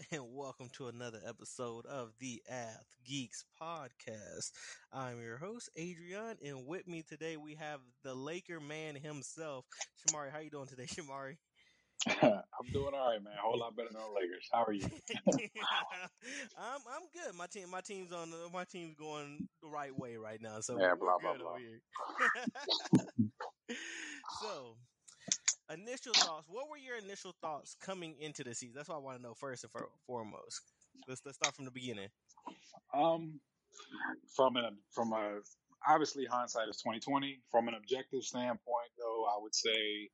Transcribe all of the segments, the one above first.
And welcome to another episode of the Ath Geeks podcast. I'm your host Adrian, and with me today we have the Laker man himself, Shamari. How you doing today, Shamari? I'm doing all right, man. A whole lot better than the Lakers. How are you? I'm I'm good. My team my team's on the, my team's going the right way right now. So yeah, blah blah blah. so initial thoughts. What were your initial thoughts coming into the season? That's what I want to know first and for, foremost. Let's let's start from the beginning. Um, from an from a obviously hindsight is twenty twenty. From an objective standpoint, though, I would say,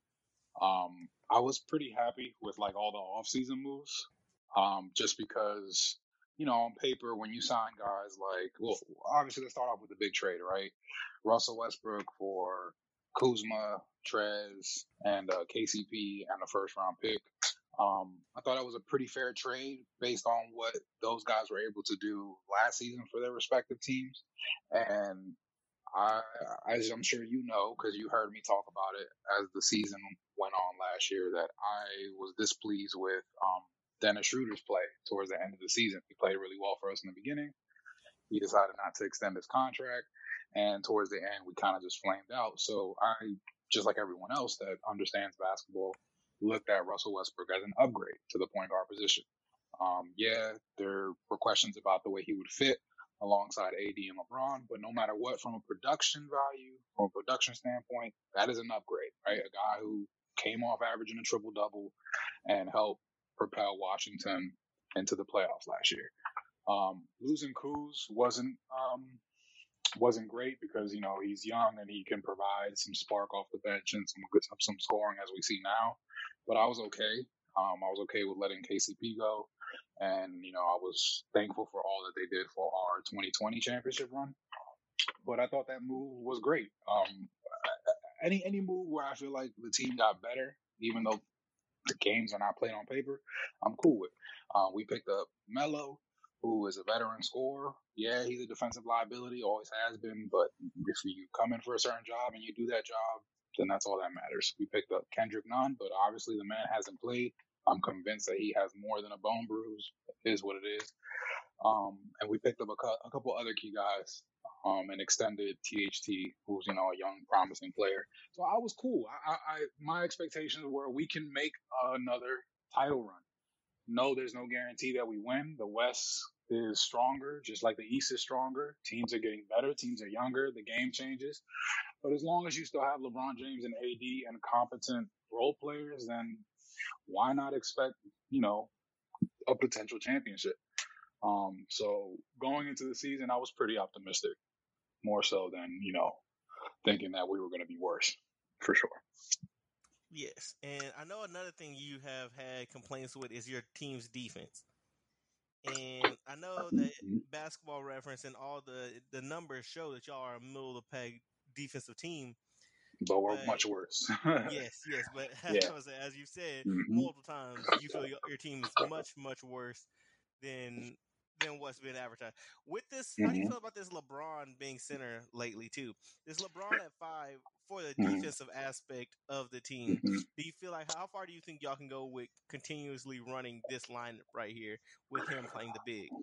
um, I was pretty happy with like all the off season moves. Um, just because you know on paper when you sign guys like well obviously let's start off with the big trade right Russell Westbrook for Kuzma, Trez, and uh, KCP and a first round pick. Um, I thought it was a pretty fair trade based on what those guys were able to do last season for their respective teams. And I, as I'm sure you know, because you heard me talk about it as the season went on last year, that I was displeased with um, Dennis Schroeder's play towards the end of the season. He played really well for us in the beginning. He decided not to extend his contract. And towards the end, we kind of just flamed out. So I, just like everyone else that understands basketball, looked at Russell Westbrook as an upgrade to the point guard position. Um, yeah, there were questions about the way he would fit alongside AD and LeBron, but no matter what, from a production value, from a production standpoint, that is an upgrade, right? A guy who came off averaging a triple double and helped propel Washington into the playoffs last year. Um, losing Kuz wasn't um, wasn't great because you know he's young and he can provide some spark off the bench and some good some scoring as we see now. But I was okay. Um, I was okay with letting KCP go, and you know I was thankful for all that they did for our 2020 championship run. But I thought that move was great. Um, any any move where I feel like the team got better, even though the games are not played on paper, I'm cool with. Uh, we picked up Melo who is a veteran scorer. Yeah, he's a defensive liability, always has been, but if you come in for a certain job and you do that job, then that's all that matters. We picked up Kendrick Nunn, but obviously the man hasn't played. I'm convinced that he has more than a bone bruise. It is what it is. Um, and we picked up a, cu- a couple other key guys um, and extended THT, who's you know a young, promising player. So I was cool. I, I, I my expectations were we can make another title run. No, there's no guarantee that we win. The West is stronger, just like the East is stronger. Teams are getting better. Teams are younger. The game changes. But as long as you still have LeBron James and AD and competent role players, then why not expect, you know, a potential championship? Um, so going into the season, I was pretty optimistic, more so than, you know, thinking that we were going to be worse, for sure. Yes, and I know another thing you have had complaints with is your team's defense. And I know that Mm-hmm. basketball reference and all the the numbers show that y'all are a middle of the pack defensive team. But we're much worse. Yes, yes, but Yeah. as you've said Mhm. multiple times, you feel your, your team is much much worse than than what's been advertised. With this, how do you Mhm. feel about this LeBron being center lately too? This LeBron at five for the Mhm. defensive aspect of the team. Mhm. Do you feel like how far do you think y'all can go with continuously running this lineup right here with him playing the big?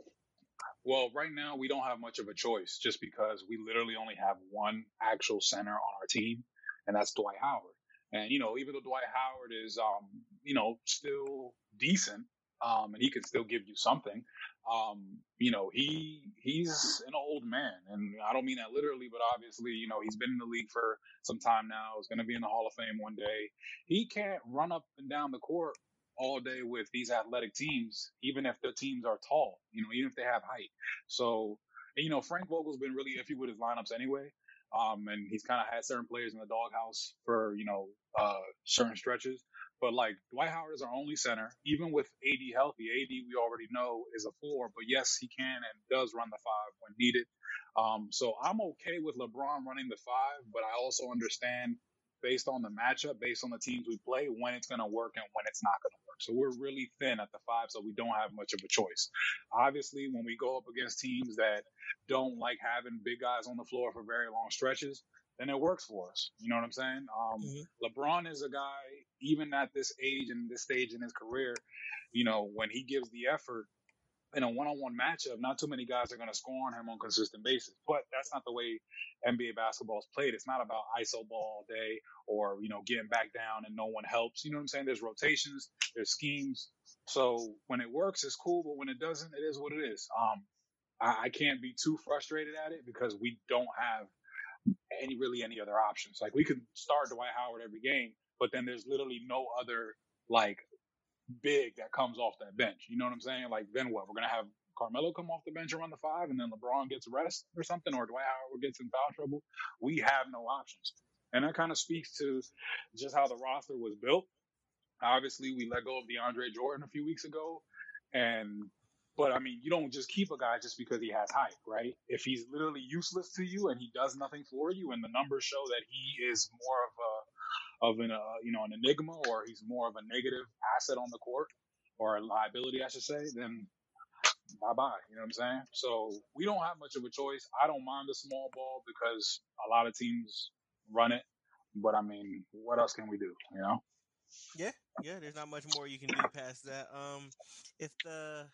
Well, right now we don't have much of a choice just because we literally only have one actual center on our team, and that's Dwight Howard. And you know, even though Dwight Howard is, um, you know, still decent, um, and he can still give you something, um, you know, he he's an old man, and I don't mean that literally, but obviously, you know, he's been in the league for some time now. He's going to be in the Hall of Fame one day. He can't run up and down the court all day with these athletic teams, even if the teams are tall, you know, even if they have height. So, you know, Frank Vogel's been really iffy with his lineups anyway. Um, and he's kind of had certain players in the doghouse for, you know, uh, certain stretches. But like Dwight Howard is our only center, even with AD healthy. AD we already know is a four, but yes, he can and does run the five when needed. Um, so I'm okay with LeBron running the five, but I also understand based on the matchup, based on the teams we play, when it's going to work and when it's not going to work. So we're really thin at the five, so we don't have much of a choice. Obviously, when we go up against teams that don't like having big guys on the floor for very long stretches, then it works for us. You know what I'm saying? Um, Mhm. LeBron is a guy, even at this age and this stage in his career, you know, when he gives the effort in a one-on-one matchup, not too many guys are going to score on him on a consistent basis. But that's not the way NBA basketball is played. It's not about ISO ball all day or you know getting back down and no one helps. You know what I'm saying? There's rotations, there's schemes. So when it works, it's cool. But when it doesn't, it is what it is. Um, I, I can't be too frustrated at it because we don't have any really any other options. Like we could start Dwight Howard every game, but then there's literally no other like big that comes off that bench. You know what I'm saying? Like then what? We're gonna have Carmelo come off the bench and run the five, and then LeBron gets rest or something, or Dwight Howard gets in foul trouble. We have no options, and that kind of speaks to just how the roster was built. Obviously, we let go of DeAndre Jordan a few weeks ago, and but I mean, you don't just keep a guy just because he has hype, right? If he's literally useless to you and he does nothing for you, and the numbers show that he is more of a of an uh, you know an enigma or he's more of a negative asset on the court or a liability, I should say, then bye bye. You know what I'm saying? So we don't have much of a choice. I don't mind the small ball because a lot of teams run it, but I mean, what else can we do? You know? Yeah, yeah. There's not much more you can do past that. Um, if the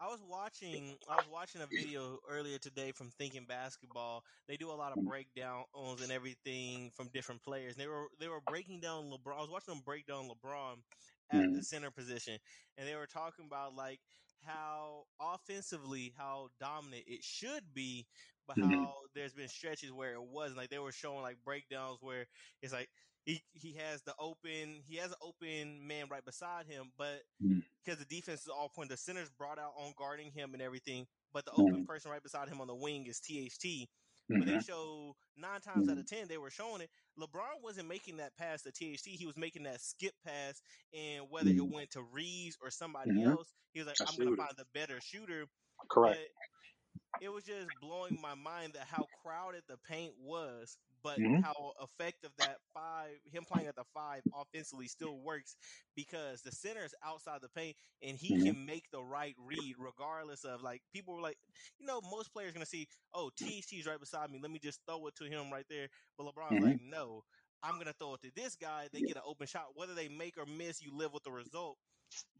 I was watching I was watching a video earlier today from Thinking Basketball. They do a lot of breakdowns and everything from different players. They were they were breaking down LeBron. I was watching them break down LeBron at the center position, and they were talking about like how offensively how dominant it should be, but Mhm. how there's been stretches where it wasn't. Like they were showing like breakdowns where it's like he he has the open he has an open man right beside him, but Mhm. Because the defense is all point, the center's brought out on guarding him and everything, but the open Mhm. person right beside him on the wing is THT. But they Mhm. show nine times out Mhm. of ten they were showing it. LeBron wasn't making that pass to THT; he was making that skip pass, and whether it Mhm. went to Reaves or somebody Mhm. else, he was like, "I'm going to find the better shooter." Correct. But it was just blowing my mind that how crowded the paint was, but Mhm. how effective that five, him playing at the five offensively still works because the center is outside the paint and he Mhm. can make the right read regardless of like people were like, you know, most players gonna see, oh, THT's right beside me, let me just throw it to him right there. But LeBron's Mhm. like, no, I'm gonna throw it to this guy. They get an open shot, whether they make or miss, you live with the result.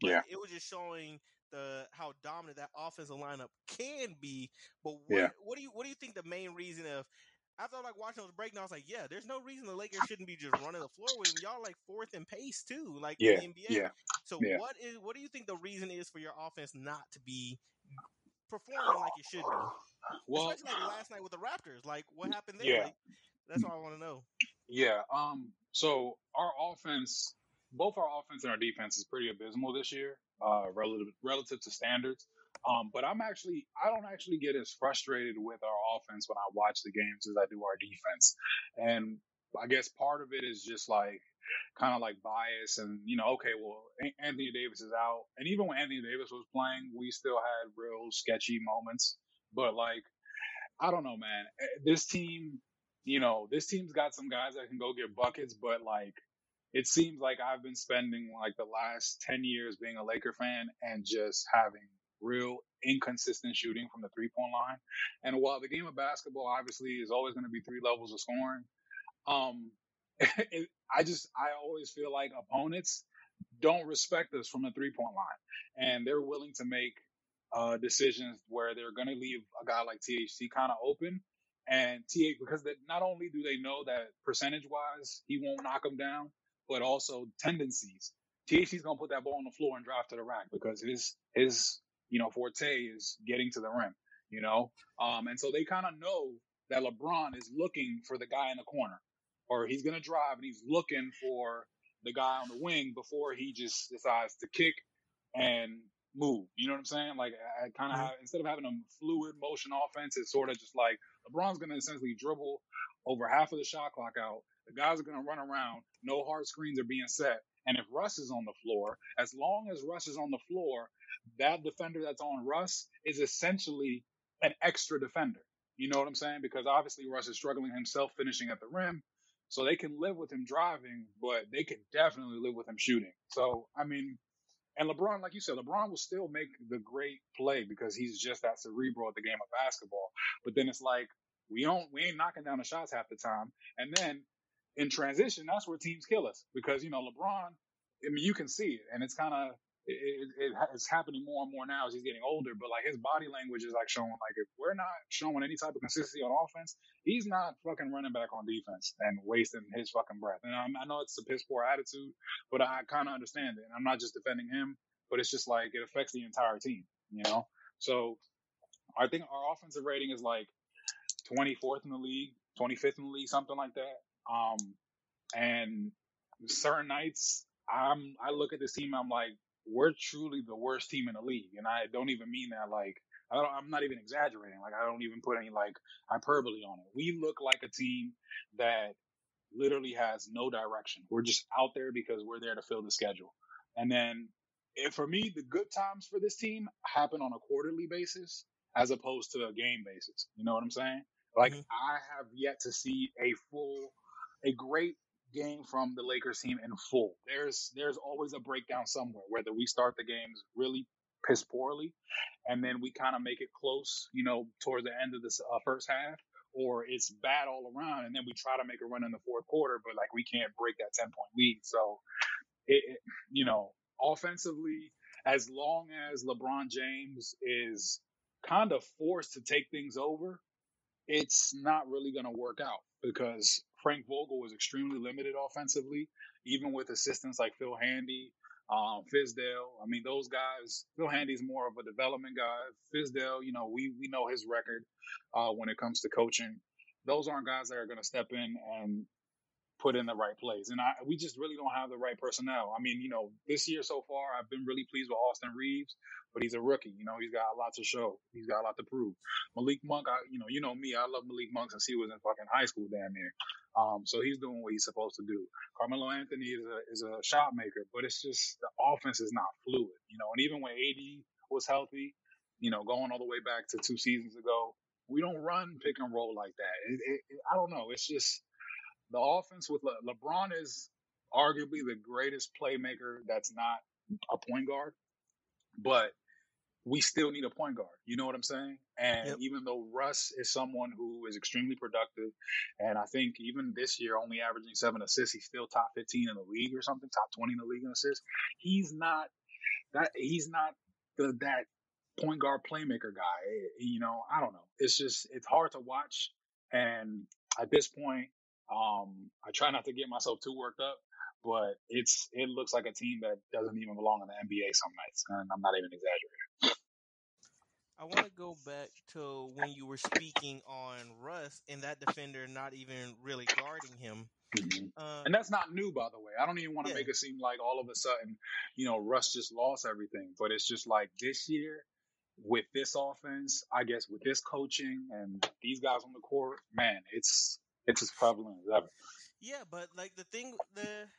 But Yeah. it was just showing the how dominant that offensive lineup can be. But what Yeah. what do you what do you think the main reason of after like watching those breakdowns, I was like yeah, there's no reason the Lakers shouldn't be just running the floor with them. Y'all like fourth in pace too, like Yeah. in the NBA. Yeah. So Yeah. what is what do you think the reason is for your offense not to be performing like it should be? Well, Especially like last night with the Raptors. Like what happened there? Yeah. Like that's all I want to know. Yeah. Um. So our offense, both our offense and our defense, is pretty abysmal this year, uh, relative relative to standards. Um. But I'm actually, I don't actually get as frustrated with our offense when I watch the games as I do our defense, and I guess part of it is just like kind of like bias and you know okay well Anthony Davis is out. And even when Anthony Davis was playing we still had real sketchy moments. But like I don't know man. Eh, this team you know, this team's got some guys that can go get buckets, but like it seems like I've been spending like the last 10 years being a Laker fan and just having real inconsistent shooting from the three point line. And while the game of basketball obviously is always going to be three levels of scoring, um, it, I just, I always feel like opponents don't respect us from the three point line and they're willing to make uh, decisions where they're going to leave a guy like THT kind of open and TA because they, not only do they know that percentage wise he won't knock them down, but also tendencies. THT's gonna put that ball on the floor and drive to the rack because his his you know forte is getting to the rim. You know, um, and so they kind of know that LeBron is looking for the guy in the corner, or he's gonna drive and he's looking for the guy on the wing before he just decides to kick and move. You know what I'm saying? Like I, kind of Mhm. instead of having a fluid motion offense, it's sort of just like LeBron's going to essentially dribble over half of the shot clock out. The guys are going to run around. No hard screens are being set. And if Russ is on the floor, as long as Russ is on the floor, that defender that's on Russ is essentially an extra defender. You know what I'm saying? Because obviously Russ is struggling himself finishing at the rim. So they can live with him driving, but they can definitely live with him shooting. So, I mean, and LeBron, like you said, LeBron will still make the great play because he's just that cerebral at the game of basketball. But then it's like We don't we ain't knocking down the shots half the time. And then in transition, that's where teams kill us because you know LeBron. I mean, you can see it, and it's kind of it, it, it's happening more and more now as he's getting older. But like his body language is like showing like if we're not showing any type of consistency on offense, he's not fucking running back on defense and wasting his fucking breath. And I, I know it's a piss poor attitude, but I kind of understand it. And I'm not just defending him, but it's just like it affects the entire team, you know. So I think our offensive rating is like 24th in the league, 25th in the league, something like that. Um, and certain nights, I'm I look at this team, I'm like, we're truly the worst team in the league, and I don't even mean that like I don't, I'm not even exaggerating. Like I don't even put any like hyperbole on it. We look like a team that literally has no direction. We're just out there because we're there to fill the schedule. And then if, for me, the good times for this team happen on a quarterly basis as opposed to a game basis. You know what I'm saying? Like Mhm. I have yet to see a full, a great game from the Lakers team in full. There's there's always a breakdown somewhere. Whether we start the games really piss poorly, and then we kind of make it close, you know, towards the end of this uh, first half, or it's bad all around, and then we try to make a run in the fourth quarter, but like we can't break that ten point lead. So, it, it you know, offensively, as long as LeBron James is kind of forced to take things over, it's not really going to work out because Frank Vogel was extremely limited offensively, even with assistants like Phil Handy, um, Fizdale. I mean, those guys. Phil Handy's more of a development guy. Fizdale, you know, we we know his record uh, when it comes to coaching. Those aren't guys that are going to step in and put in the right plays. And I, we just really don't have the right personnel. I mean, you know, this year so far, I've been really pleased with Austin Reaves, but he's a rookie. You know, he's got a lot to show. He's got a lot to prove. Malik Monk, I, you know, you know me, I love Malik Monk since he was in fucking high school damn near. Um, so he's doing what he's supposed to do. Carmelo Anthony is a is a shot maker, but it's just the offense is not fluid. You know, and even when AD was healthy, you know, going all the way back to two seasons ago, we don't run pick and roll like that. It, it, it, I don't know. It's just the offense with Le- LeBron is arguably the greatest playmaker that's not a point guard, but we still need a point guard. You know what I'm saying? And Yep. even though Russ is someone who is extremely productive, and I think even this year only averaging seven assists, he's still top 15 in the league or something, top 20 in the league in assists. He's not that. He's not the that point guard playmaker guy. Eh, You know, I don't know. It's just it's hard to watch, and at this point, um, I try not to get myself too worked up. But it's it looks like a team that doesn't even belong in the NBA some nights, and I'm not even exaggerating. I want to go back to when you were speaking on Russ and that defender not even really guarding him. Uh, And that's not new, by the way. I don't even want to Yeah. make it seem like all of a sudden, you know, Russ just lost everything. But it's just like this year, with this offense, I guess with this coaching and these guys on the court, man, it's it's as prevalent as ever. yeah, but like the thing, the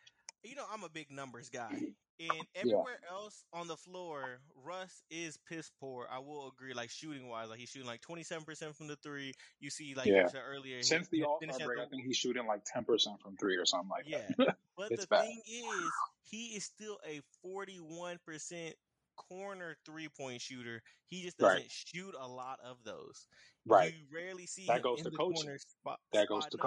you know, I'm a big numbers guy, and everywhere else on the floor, Russ is piss poor. I will agree. Like shooting wise, like he's shooting like 27 percent from the three. You see, like Yeah. you said earlier, Since the he All Star break, the- I think he's shooting like ten percent from three or something like Yeah, that. but It's the bad. thing is, he is still a 41% corner three point shooter. He just doesn't shoot a lot of those. right. You rarely see That goes to the coaching. corner spot. That goes to up.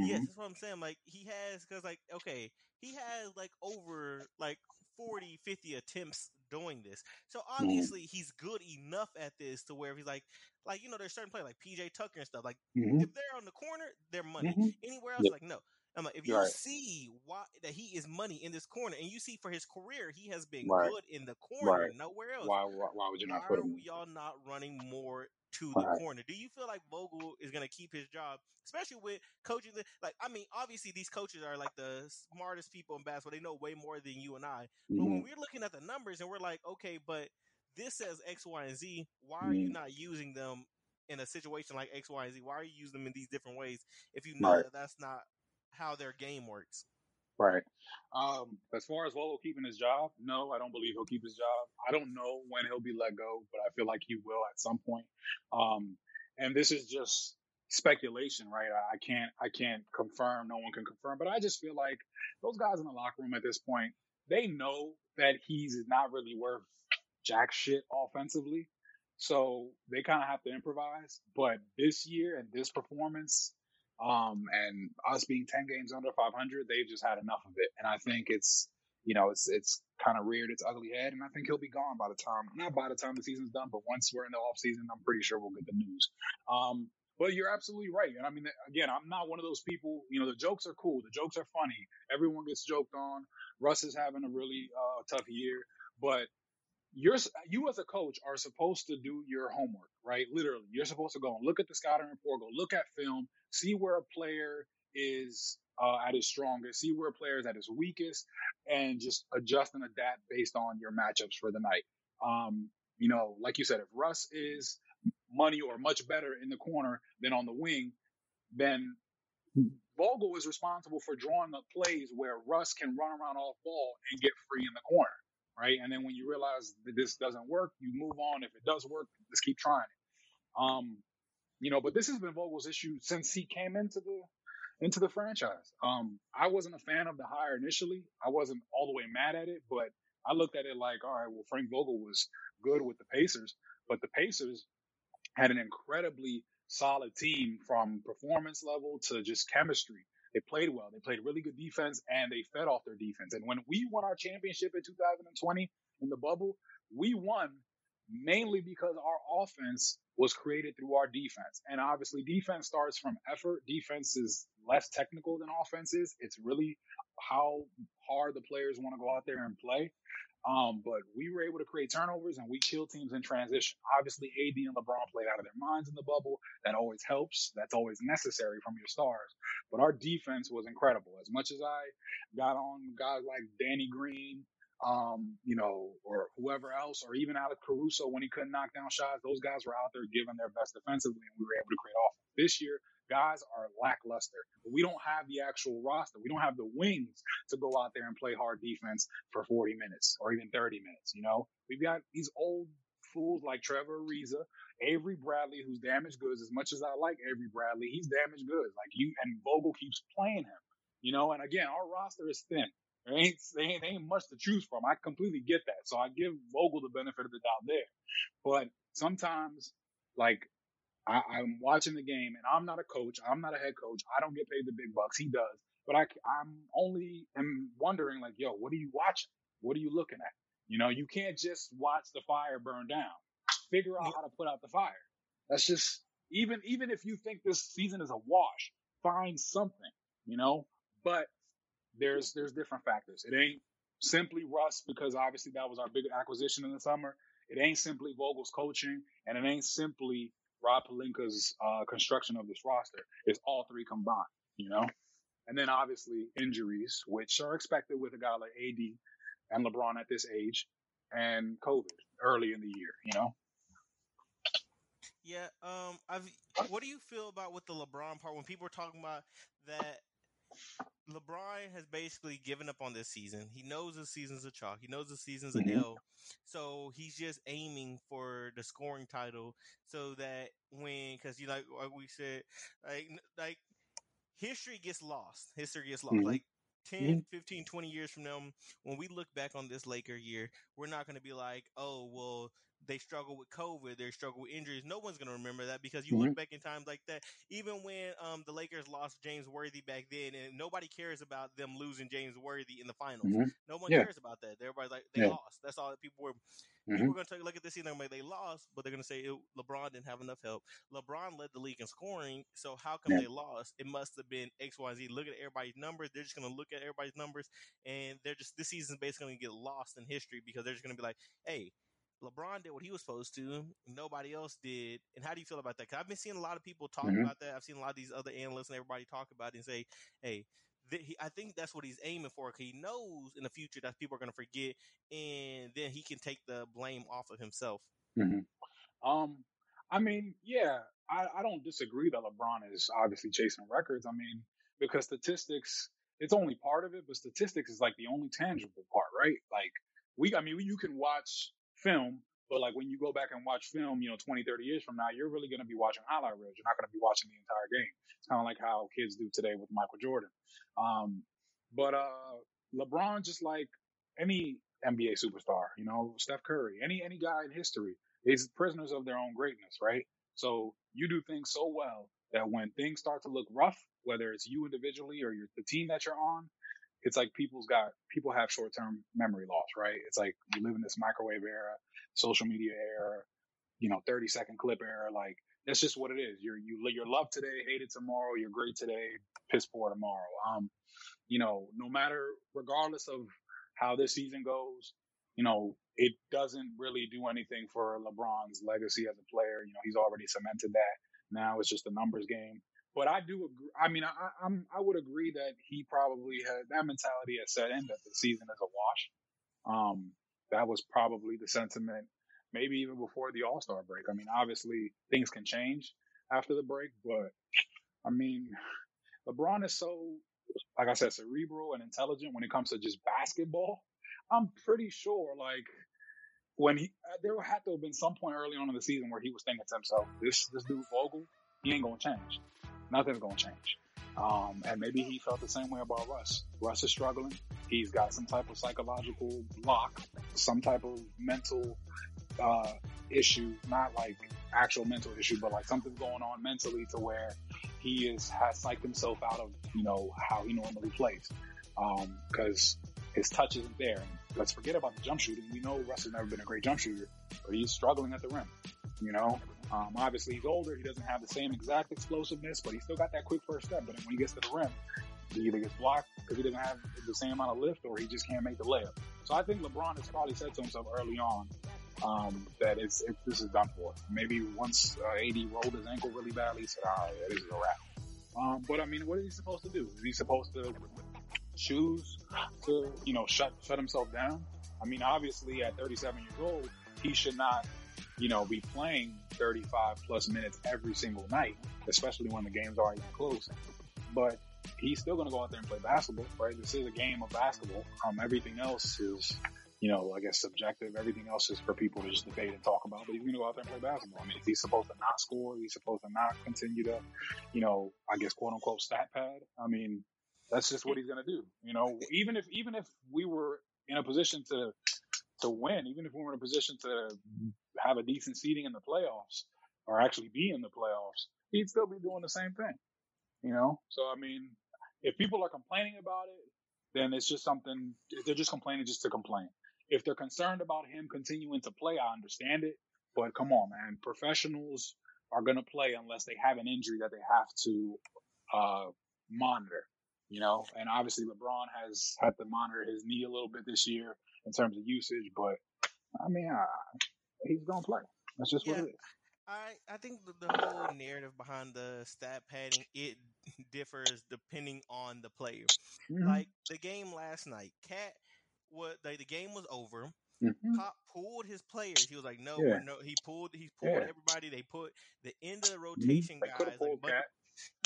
Coaching. Yes, that's what I'm saying. Like he has, because like okay, he has like over like 40, 50 attempts doing this. So Mm-hmm. obviously he's good enough at this to where he's like, like you know, there's certain players like PJ Tucker and stuff. Like Mhm. if they're on the corner, they're money. Mhm. Anywhere else, Yep. like no. I'm like, if you Right. see why that he is money in this corner, and you see for his career he has been Right. good in the corner, Right. nowhere else. Why, why why would you Why not put are him? y'all not running more to the Right. corner? Do you feel like Vogel is going to keep his job, especially with coaching? The, like, I mean, obviously these coaches are like the smartest people in basketball. They know way more than you and I. But when Mhm. we're looking at the numbers and we're like, okay, but this says X, Y, and Z. Why are you Mhm. not using them in a situation like X, Y, and Z? Why are you using them in these different ways if you know Right. that that's not how their game works? Right. Um, as far as Vogel keeping his job, no, I don't believe he'll keep his job. I don't know when he'll be let go, but I feel like he will at some point. Um, and this is just speculation, right? I can't, I can't confirm. No one can confirm, but I just feel like those guys in the locker room at this point, they know that he's not really worth jack shit offensively. So they kind of have to improvise. But this year and this performance, um, and us being 10 games under 500, they've just had enough of it. And I think it's, you know, it's it's kind of reared its ugly head, and I think he'll be gone by the time, not by the time the season's done, but once we're in the off season, I'm pretty sure we'll get the news. Um, but you're absolutely right, and I mean, again, I'm not one of those people. You know, the jokes are cool, the jokes are funny, everyone gets joked on. Russ is having a really uh, tough year, but you're you as a coach are supposed to do your homework, right? Literally, you're supposed to go and look at the scouting report, go look at film, see where a player is uh, at his strongest, see where a player is at his weakest, and just adjust and adapt based on your matchups for the night. Um, you know, like you said, if Russ is money or much better in the corner than on the wing, then Vogel is responsible for drawing up plays where Russ can run around off ball and get free in the corner right? And then when you realize that this doesn't work, you move on. If it does work, let's keep trying it. Um, you know, but this has been Vogel's issue since he came into the into the franchise. Um, I wasn't a fan of the hire initially. I wasn't all the way mad at it, but I looked at it like, all right, well, Frank Vogel was good with the Pacers, but the Pacers had an incredibly solid team from performance level to just chemistry. They played well. They played really good defense and they fed off their defense. And when we won our championship in 2020 in the bubble, we won mainly because our offense was created through our defense. And obviously, defense starts from effort. Defense is less technical than offense is. It's really how hard the players want to go out there and play. Um, but we were able to create turnovers and we killed teams in transition. Obviously, AD and LeBron played out of their minds in the bubble. That always helps. That's always necessary from your stars. But our defense was incredible. As much as I got on guys like Danny Green, um, you know, or whoever else, or even Alex Caruso when he couldn't knock down shots, those guys were out there giving their best defensively, and we were able to create offense. This year, guys are lackluster. We don't have the actual roster. We don't have the wings to go out there and play hard defense for 40 minutes or even 30 minutes. You know, we've got these old fools like Trevor Ariza, Avery Bradley, who's damaged goods. As much as I like Avery Bradley, he's damaged goods. Like you and Vogel keeps playing him. You know, and again, our roster is thin. There ain't, there ain't, there ain't much to choose from. I completely get that. So I give Vogel the benefit of the doubt there. But sometimes, like, I, I'm watching the game and I'm not a coach. I'm not a head coach. I don't get paid the big bucks. He does. But I, I'm only am wondering like, yo, what are you watching? What are you looking at? You know, you can't just watch the fire burn down. Figure out how to put out the fire. That's just even even if you think this season is a wash, find something, you know. But there's there's different factors. It ain't simply Russ because obviously that was our big acquisition in the summer. It ain't simply Vogel's coaching, and it ain't simply Rob Pelinka's uh, construction of this roster. It's all three combined, you know. And then obviously injuries, which are expected with a guy like AD and LeBron at this age, and COVID early in the year, you know. Yeah. Um. I've. What do you feel about with the LeBron part when people are talking about that? LeBron has basically given up on this season. He knows the season's a chalk. He knows the season's mm-hmm. L. So he's just aiming for the scoring title so that when, because you know, like we said, like like history gets lost. History gets lost. Mm-hmm. Like 10, mm-hmm. 15, 20 years from now, when we look back on this Laker year, we're not going to be like, oh, well, they struggle with COVID, they struggle with injuries. No one's going to remember that because you mm-hmm. look back in times like that. Even when um, the Lakers lost James Worthy back then, and nobody cares about them losing James Worthy in the finals. Mm-hmm. No one yeah. cares about that. Everybody's like, they yeah. lost. That's all that people were. Mm-hmm. People are going to take a look at this season. Like, they lost, but they're going to say LeBron didn't have enough help. LeBron led the league in scoring, so how come yeah. they lost? It must have been X, Y, Z. Look at everybody's numbers. They're just going to look at everybody's numbers, and they're just this season's basically going to get lost in history because they're just going to be like, hey, LeBron did what he was supposed to. Nobody else did. And how do you feel about that? Because I've been seeing a lot of people talk mm-hmm. about that. I've seen a lot of these other analysts and everybody talk about it and say, hey, th- he, I think that's what he's aiming for. He knows in the future that people are going to forget, and then he can take the blame off of himself. Mm-hmm. Um, I mean, yeah, I, I don't disagree that LeBron is obviously chasing records. I mean, because statistics, it's only part of it, but statistics is like the only tangible part, right? Like we, I mean, you can watch film. But like when you go back and watch film, you know, 20, 30 years from now, you're really going to be watching highlight reels. You're not going to be watching the entire game. It's kind of like how kids do today with Michael Jordan. Um, but uh, LeBron, just like any NBA superstar, you know, Steph Curry, any any guy in history, is prisoners of their own greatness, right? So you do things so well that when things start to look rough, whether it's you individually or your, the team that you're on, it's like people's got people have short term memory loss, right? It's like we live in this microwave era, social media era, you know, 30 second clip era. Like that's just what it is. You're you you're loved today, hated tomorrow. You're great today, piss poor tomorrow. Um, you know, no matter regardless of how this season goes, you know, it doesn't really do anything for LeBron's legacy as a player. You know, he's already cemented that. Now it's just a numbers game. But I do agree. I mean, I, I'm I would agree that he probably had that mentality has set in that the season is a wash. Um, that was probably the sentiment, maybe even before the All Star break. I mean, obviously things can change after the break, but I mean, LeBron is so, like I said, cerebral and intelligent when it comes to just basketball. I'm pretty sure, like when he, uh, there had to have been some point early on in the season where he was thinking to himself, "This this dude Vogel, he ain't gonna change." Nothing's going to change. Um, and maybe he felt the same way about Russ. Russ is struggling. He's got some type of psychological block, some type of mental uh, issue, not like actual mental issue, but like something's going on mentally to where he is has psyched himself out of you know how he normally plays because um, his touch isn't there. Let's forget about the jump shooting. We know Russ has never been a great jump shooter, but he's struggling at the rim. You know, um, obviously he's older. He doesn't have the same exact explosiveness, but he's still got that quick first step. But when he gets to the rim, he either gets blocked because he doesn't have the same amount of lift or he just can't make the layup. So I think LeBron has probably said to himself early on, um, that it's, it, this is done for. Maybe once uh, AD rolled his ankle really badly, he said, all right, this is a wrap. Um, but I mean, what is he supposed to do? Is he supposed to choose to, you know, shut, shut himself down? I mean, obviously at 37 years old, he should not you know, be playing 35 plus minutes every single night, especially when the games are even close. But he's still going to go out there and play basketball, right? This is a game of basketball. Um, everything else is, you know, I guess subjective. Everything else is for people to just debate and talk about. But he's going to go out there and play basketball. I mean, is he supposed to not score? Is he supposed to not continue to, you know, I guess quote unquote stat pad? I mean, that's just what he's going to do. You know, even if even if we were in a position to to win, even if we were in a position to have a decent seating in the playoffs or actually be in the playoffs, he'd still be doing the same thing. You know? So, I mean, if people are complaining about it, then it's just something, they're just complaining just to complain. If they're concerned about him continuing to play, I understand it. But come on, man. Professionals are going to play unless they have an injury that they have to uh, monitor, you know? And obviously, LeBron has had to monitor his knee a little bit this year in terms of usage. But I mean, I, he's gonna play. That's just yeah, what it is. I I think the, the whole narrative behind the stat padding it differs depending on the player. Mm-hmm. Like the game last night, KAT what the, the game was over. Mm-hmm. Pop pulled his players. He was like, "No, yeah. no." He pulled. He pulled yeah. everybody. They put the end of the mm-hmm. rotation mm-hmm. guys. Like,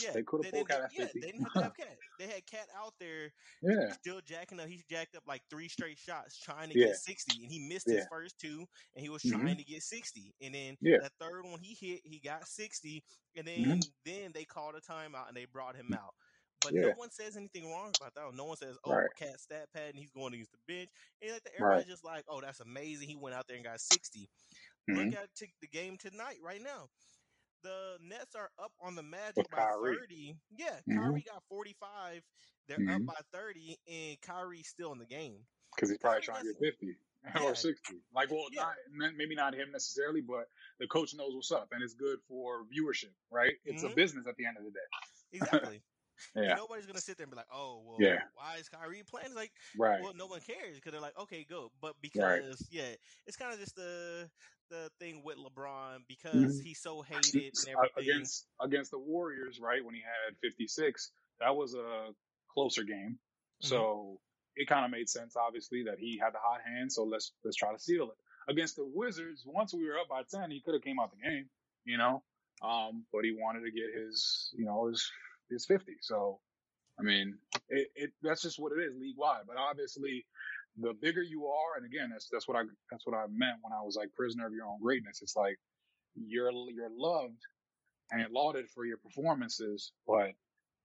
yeah, they could have pulled KAT yeah, They didn't have to have KAT. They had KAT out there. Yeah, still jacking up. He's jacked up like three straight shots, trying to yeah. get sixty, and he missed yeah. his first two, and he was trying mm-hmm. to get sixty. And then yeah. the third one he hit, he got sixty, and then mm-hmm. then they called a timeout and they brought him out. But no one says anything wrong about that. No one says, "Oh, right. KAT stat pad and he's going to use the bench." And like everybody's right. just like, "Oh, that's amazing. He went out there and got 60. Mm-hmm. Look at the game tonight, right now the Nets are up on the Magic by 30. Yeah, mm-hmm. Kyrie got 45. They're mm-hmm. up by 30, and Kyrie's still in the game. Because he's probably trying to get 50 yeah. or 60. Like, well, yeah. not, maybe not him necessarily, but the coach knows what's up, and it's good for viewership, right? It's mm-hmm. a business at the end of the day. Exactly. Yeah. nobody's gonna sit there and be like, "Oh, well, yeah. why is Kyrie playing?" It's like, right. well, no one cares because they're like, "Okay, go." But because, right. yeah, it's kind of just the the thing with LeBron because mm-hmm. he's so hated against against the Warriors, right? When he had 56, that was a closer game, mm-hmm. so it kind of made sense, obviously, that he had the hot hand. So let's let's try to seal it against the Wizards. Once we were up by 10, he could have came out the game, you know. Um, but he wanted to get his, you know, his is 50. So, I mean, it, it that's just what it is league wide. But obviously, the bigger you are, and again, that's that's what I that's what I meant when I was like prisoner of your own greatness. It's like you're you're loved and lauded for your performances, but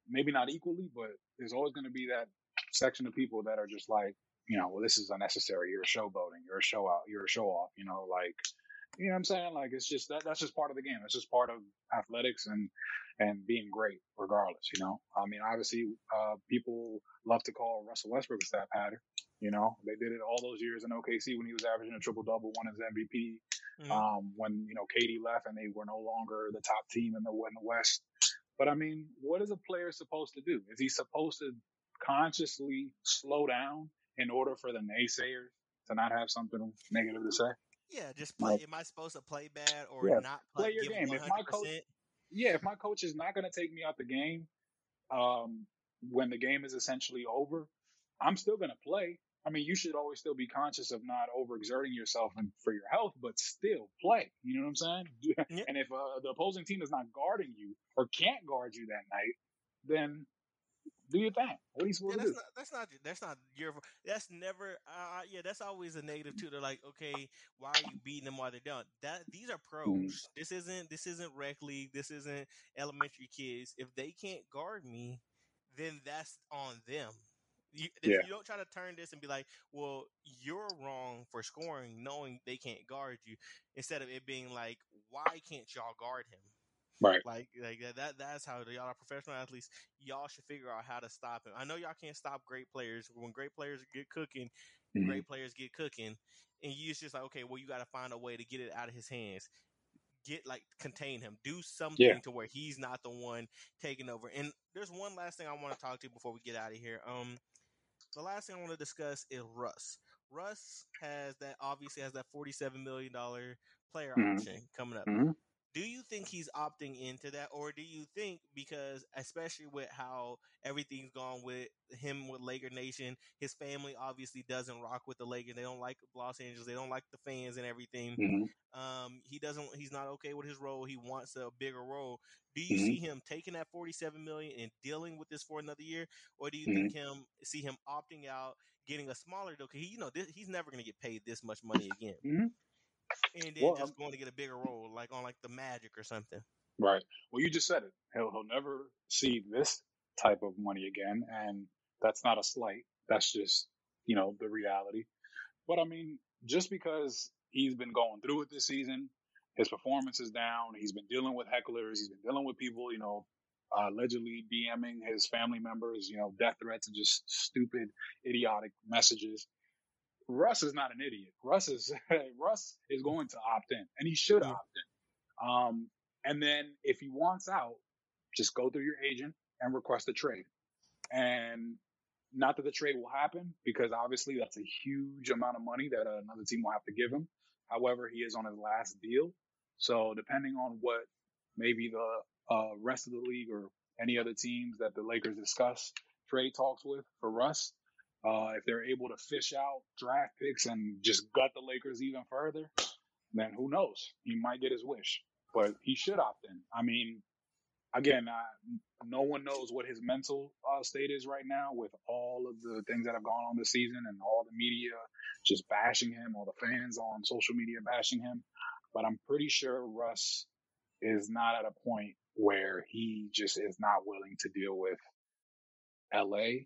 maybe not equally. But there's always going to be that section of people that are just like, you know, well, this is unnecessary. You're a showboating. You're a show out. You're a show off. You know, like You know what I'm saying? Like it's just that that's just part of the game. It's just part of athletics and and being great regardless. You know, I mean, obviously, uh, people love to call Russell Westbrook a stat pattern. You know, they did it all those years in OKC when he was averaging a triple double, won his MVP. Mm-hmm. Um, when you know KD left and they were no longer the top team in the in the West. But I mean, what is a player supposed to do? Is he supposed to consciously slow down in order for the naysayers to not have something negative to say? Yeah, just play. Like, am I supposed to play bad or yeah, not play, play your game? 100%? If my coach, yeah, if my coach is not going to take me out the game, um, when the game is essentially over, I'm still going to play. I mean, you should always still be conscious of not overexerting yourself and for your health, but still play. You know what I'm saying? Yeah. And if uh, the opposing team is not guarding you or can't guard you that night, then do your thing. What are you supposed yeah, to do? Not, that's not that's not your. That's never. Uh, yeah, that's always a negative too. They're like, okay, why are you beating them while they're down? That these are pros. Mm-hmm. This isn't this isn't rec league. This isn't elementary kids. If they can't guard me, then that's on them. You, yeah. you don't try to turn this and be like, well, you're wrong for scoring, knowing they can't guard you, instead of it being like, why can't y'all guard him? Right. Like, like that. That's how y'all are professional athletes. Y'all should figure out how to stop him. I know y'all can't stop great players. When great players get cooking, mm-hmm. great players get cooking, and you just like, okay, well, you got to find a way to get it out of his hands. Get like contain him. Do something yeah. to where he's not the one taking over. And there's one last thing I want to talk to you before we get out of here. Um, the last thing I want to discuss is Russ. Russ has that obviously has that forty-seven million dollar player mm-hmm. option coming up. Mm-hmm. Do you think he's opting into that, or do you think because, especially with how everything's gone with him with Laker Nation, his family obviously doesn't rock with the Lakers. They don't like Los Angeles. They don't like the fans and everything. Mm-hmm. Um, he doesn't. He's not okay with his role. He wants a bigger role. Do you mm-hmm. see him taking that forty-seven million and dealing with this for another year, or do you mm-hmm. think him see him opting out, getting a smaller deal? Because he, you know, this, he's never going to get paid this much money again. And then well, just going to get a bigger role, like on like the Magic or something. Right. Well, you just said it. He'll he'll never see this type of money again, and that's not a slight. That's just you know the reality. But I mean, just because he's been going through it this season, his performance is down. He's been dealing with hecklers. He's been dealing with people, you know, uh, allegedly DMing his family members, you know, death threats and just stupid, idiotic messages. Russ is not an idiot. Russ is Russ is going to opt in, and he should opt in. Um, and then if he wants out, just go through your agent and request a trade. And not that the trade will happen because obviously that's a huge amount of money that another team will have to give him. However, he is on his last deal, so depending on what maybe the uh, rest of the league or any other teams that the Lakers discuss trade talks with for Russ, uh, if they're able to fish out draft picks and just gut the Lakers even further, then who knows? He might get his wish, but he should opt in. I mean, again, no one knows what his mental uh, state is right now with all of the things that have gone on this season and all the media just bashing him, all the fans on social media bashing him. But I'm pretty sure Russ is not at a point where he just is not willing to deal with LA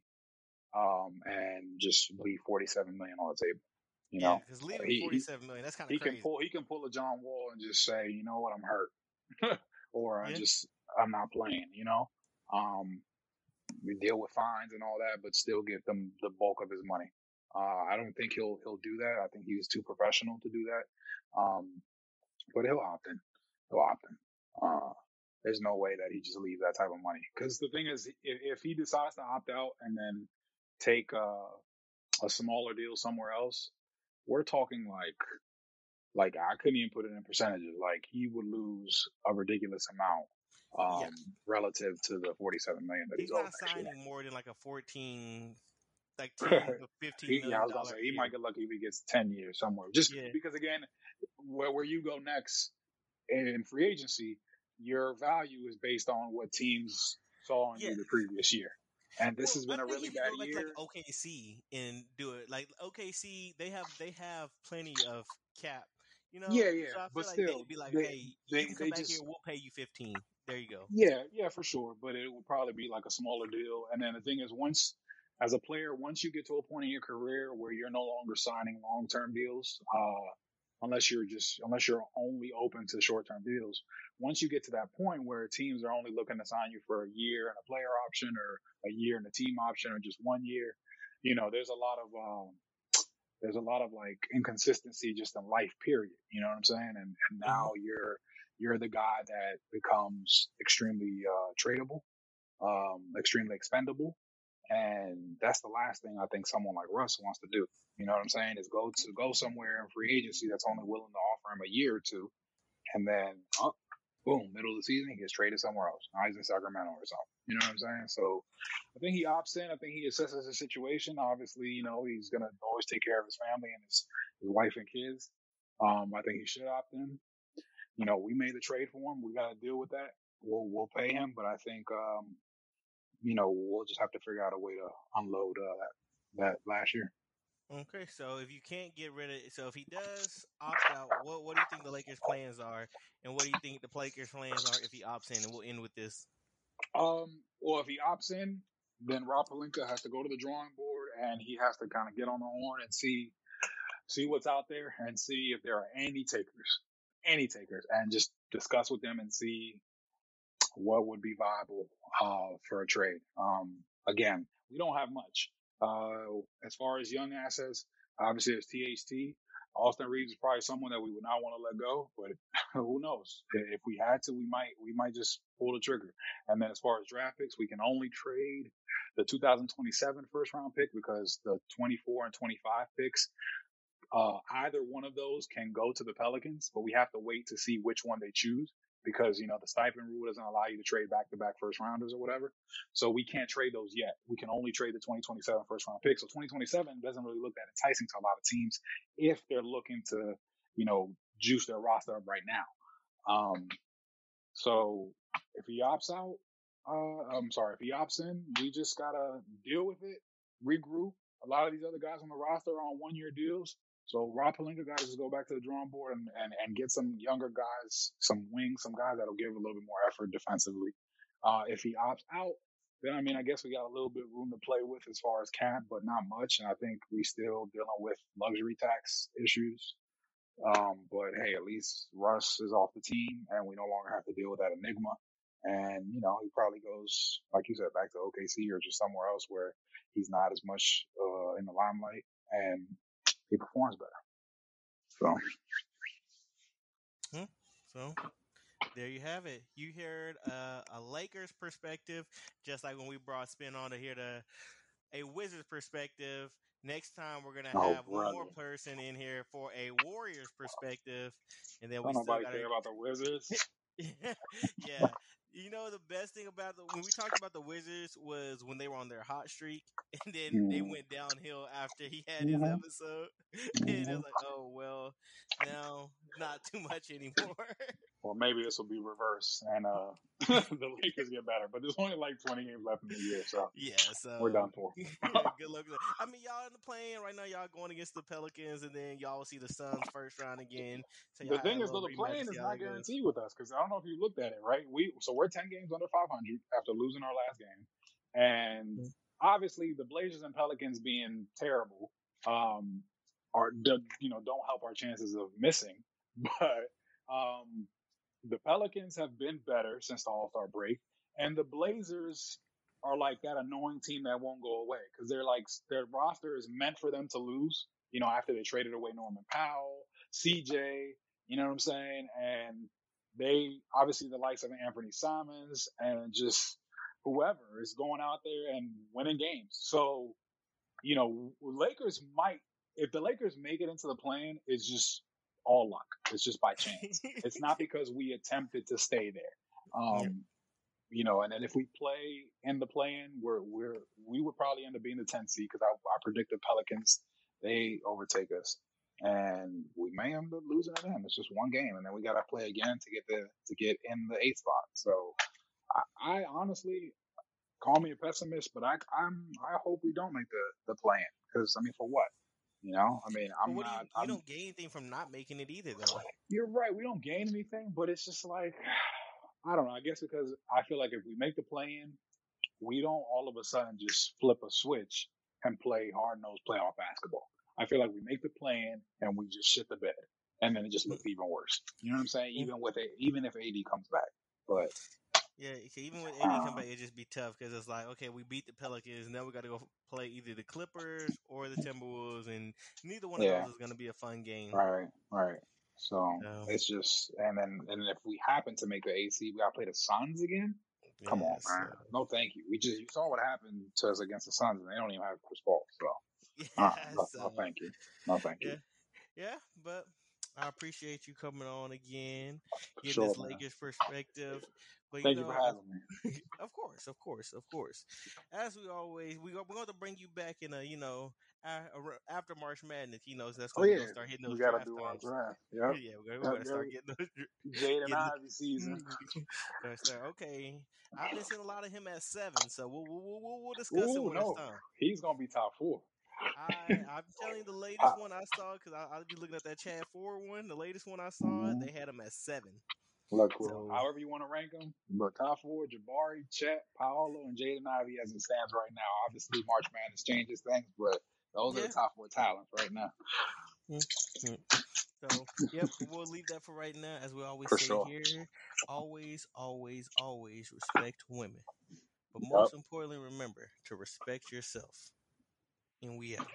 um, and just leave 47 million on the table. You yeah, know, because leaving he, 47 million, that's kind of he crazy. can pull he can pull a John Wall and just say, you know what, I'm hurt, or yeah. I just I'm not playing. You know, um, we deal with fines and all that, but still get them the bulk of his money. Uh, I don't think he'll he'll do that. I think he's too professional to do that. Um, but he'll opt in. He'll opt in. Uh, there's no way that he just leaves that type of money. Because the thing is, if, if he decides to opt out and then take a, a smaller deal somewhere else, we're talking like like I couldn't even put it in percentages. Like he would lose a ridiculous amount um, yeah. relative to the forty-seven million that he's, he's not signing more than like a fourteen, like 10 to fifteen. he, yeah, I was gonna say he might get lucky if he gets ten years somewhere. Just yeah. because again, where where you go next in free agency, your value is based on what teams saw in yeah. you the previous year and this well, has been a really bad year. Like OKC and do it like OKC. They have they have plenty of cap. You know, yeah, yeah, so but like still, they'd be like, they, hey, they, you can come back just, here. We'll pay you fifteen. There you go. Yeah, yeah, for sure. But it would probably be like a smaller deal. And then the thing is, once as a player, once you get to a point in your career where you're no longer signing long term deals, uh, unless you're just unless you're only open to short term deals. Once you get to that point where teams are only looking to sign you for a year and a player option, or a year and a team option, or just one year, you know, there's a lot of um, there's a lot of like inconsistency just in life. Period. You know what I'm saying? And, and now mm-hmm. you're you're the guy that becomes extremely uh, tradable, um, extremely expendable, and that's the last thing I think someone like Russ wants to do. You know what I'm saying? Is go to go somewhere in free agency that's only willing to offer him a year or two, and then oh, boom, middle of the season he gets traded somewhere else. Now he's in Sacramento or something. You know what I'm saying? So I think he opts in. I think he assesses the situation. Obviously, you know he's gonna always take care of his family and his his wife and kids. Um, I think he should opt in. You know, we made the trade for him. We got to deal with that. We'll we'll pay him, but I think um, you know we'll just have to figure out a way to unload uh, that that last year. Okay, so if you can't get rid of, so if he does opt out, what what do you think the Lakers' plans are, and what do you think the Lakers' plans are if he opts in? And we'll end with this. Um, well, if he opts in, then Rob Pelinka has to go to the drawing board and he has to kind of get on the horn and see see what's out there and see if there are any takers, any takers, and just discuss with them and see what would be viable uh, for a trade. Um, again, we don't have much. Uh, as far as young assets, obviously there's THT. Austin Reaves is probably someone that we would not want to let go, but who knows? If we had to, we might we might just pull the trigger. And then as far as draft picks, we can only trade the 2027 first round pick because the 24 and 25 picks, uh, either one of those can go to the Pelicans, but we have to wait to see which one they choose because you know the Stepien rule doesn't allow you to trade back to back first rounders or whatever. So we can't trade those yet. We can only trade the 2027 first round pick. So 2027 doesn't really look that enticing to a lot of teams if they're looking to you know juice their roster up right now. Um, so if he opts out, uh, I'm sorry, if he opts in, we just gotta deal with it, regroup. A lot of these other guys on the roster are on one year deals. So Rob Pelinka got to just go back to the drawing board and, and, and get some younger guys, some wings, some guys that'll give a little bit more effort defensively. Uh, if he opts out, then I mean, I guess we got a little bit of room to play with as far as cap, but not much. And I think we still dealing with luxury tax issues. Um, but hey, at least Russ is off the team, and we no longer have to deal with that enigma. And you know, he probably goes, like you said, back to OKC or just somewhere else where he's not as much uh, in the limelight, and he performs better. So, hmm. so there you have it. You heard uh, a Lakers perspective, just like when we brought Spin on to hear the a Wizards perspective. Next time we're gonna oh, have one more person in here for a Warriors perspective, and then we Don't nobody gotta... care about the Wizards. yeah, you know the best thing about the when we talked about the Wizards was when they were on their hot streak, and then mm. they mm-hmm. went downhill after he had his mm-hmm. episode, mm-hmm. and it's like, oh well, now not too much anymore. well, maybe this will be reverse, and uh, the Lakers get better. But there's only like 20 games left in the year, so yeah, so we're done for. good luck. I mean, y'all in the play-in right now. Y'all going against the Pelicans, and then y'all will see the Suns first round again. So the thing is, though, the play-in is not guaranteed with us because I don't know if you looked at it, right? We so we're 10 games under 500 after losing our last game, and mm-hmm. obviously the Blazers and Pelicans being terrible. Um, are you know don't help our chances of missing. But um, the Pelicans have been better since the All Star break, and the Blazers are like that annoying team that won't go away because they're like their roster is meant for them to lose. You know, after they traded away Norman Powell, CJ, you know what I'm saying, and they obviously the likes of Anfernee Simons and just whoever is going out there and winning games. So, you know, Lakers might if the Lakers make it into the play-in, it's just all luck. It's just by chance. it's not because we attempted to stay there. Um, yeah. You know, and then if we play in the play-in, we're we're we would probably end up being the 10th seed because I, I predict the Pelicans they overtake us, and we may end up losing to them. It's just one game, and then we got to play again to get the to get in the eighth spot. So, I, I honestly call me a pessimist, but I I'm I hope we don't make the the play-in because I mean, for what? You know, I mean, I'm not. You, you I'm, don't gain anything from not making it either, though. You're right. We don't gain anything, but it's just like I don't know. I guess because I feel like if we make the play in, we don't all of a sudden just flip a switch and play hard nosed playoff basketball. I feel like we make the play in and we just shit the bed. and then it just mm. looks even worse. You know what I'm saying? Mm. Even with it, even if AD comes back, but Yeah, even with AD come back, it just be tough because it's like, okay, we beat the Pelicans, now we got to go play either the Clippers or the Timberwolves, and neither one Yeah. of those is going to be a fun game. right, right. So it's just, and then and if we happen to make the AC, we got to play the Suns again. Come on, man. so- No, thank you. We just you saw what happened to us against the Suns, and they don't even have Chris Paul. So, Yeah, uh, no, no, thank you. No, thank you. Yeah. Yeah, but I appreciate you coming on again, getting sure, this man. Lakers perspective. But Thank you you know, for having me. of course, of course, of course. As we always, we we're going to bring you back in a, you know, after March Madness. You know, that's Oh going yeah, to start hitting we those gotta do our draft. Yeah, Yep. we're going Yep, to start getting those. Jaden Getting- Ivey season. Gonna okay, I've been seeing a lot of him at seven, so we'll we'll, we'll, we'll discuss it Ooh, when no. it's time. He's gonna be top four. I I'm telling you, the latest uh one I saw because I I'll be looking at that Chad Ford one. The latest one I saw, Mhm. they had him at seven. Look, So- however you want to rank them, but top four: Jabari, Chet, Paolo, and Jaden Ivey as it stands right now. Obviously, March Madness changes things, but those are the top four talents right now. Mm, mm. So yep, we'll leave that for right now. As we always For say sure. here, always, always, always respect women, but Yup. most importantly, remember to respect yourself. And we out.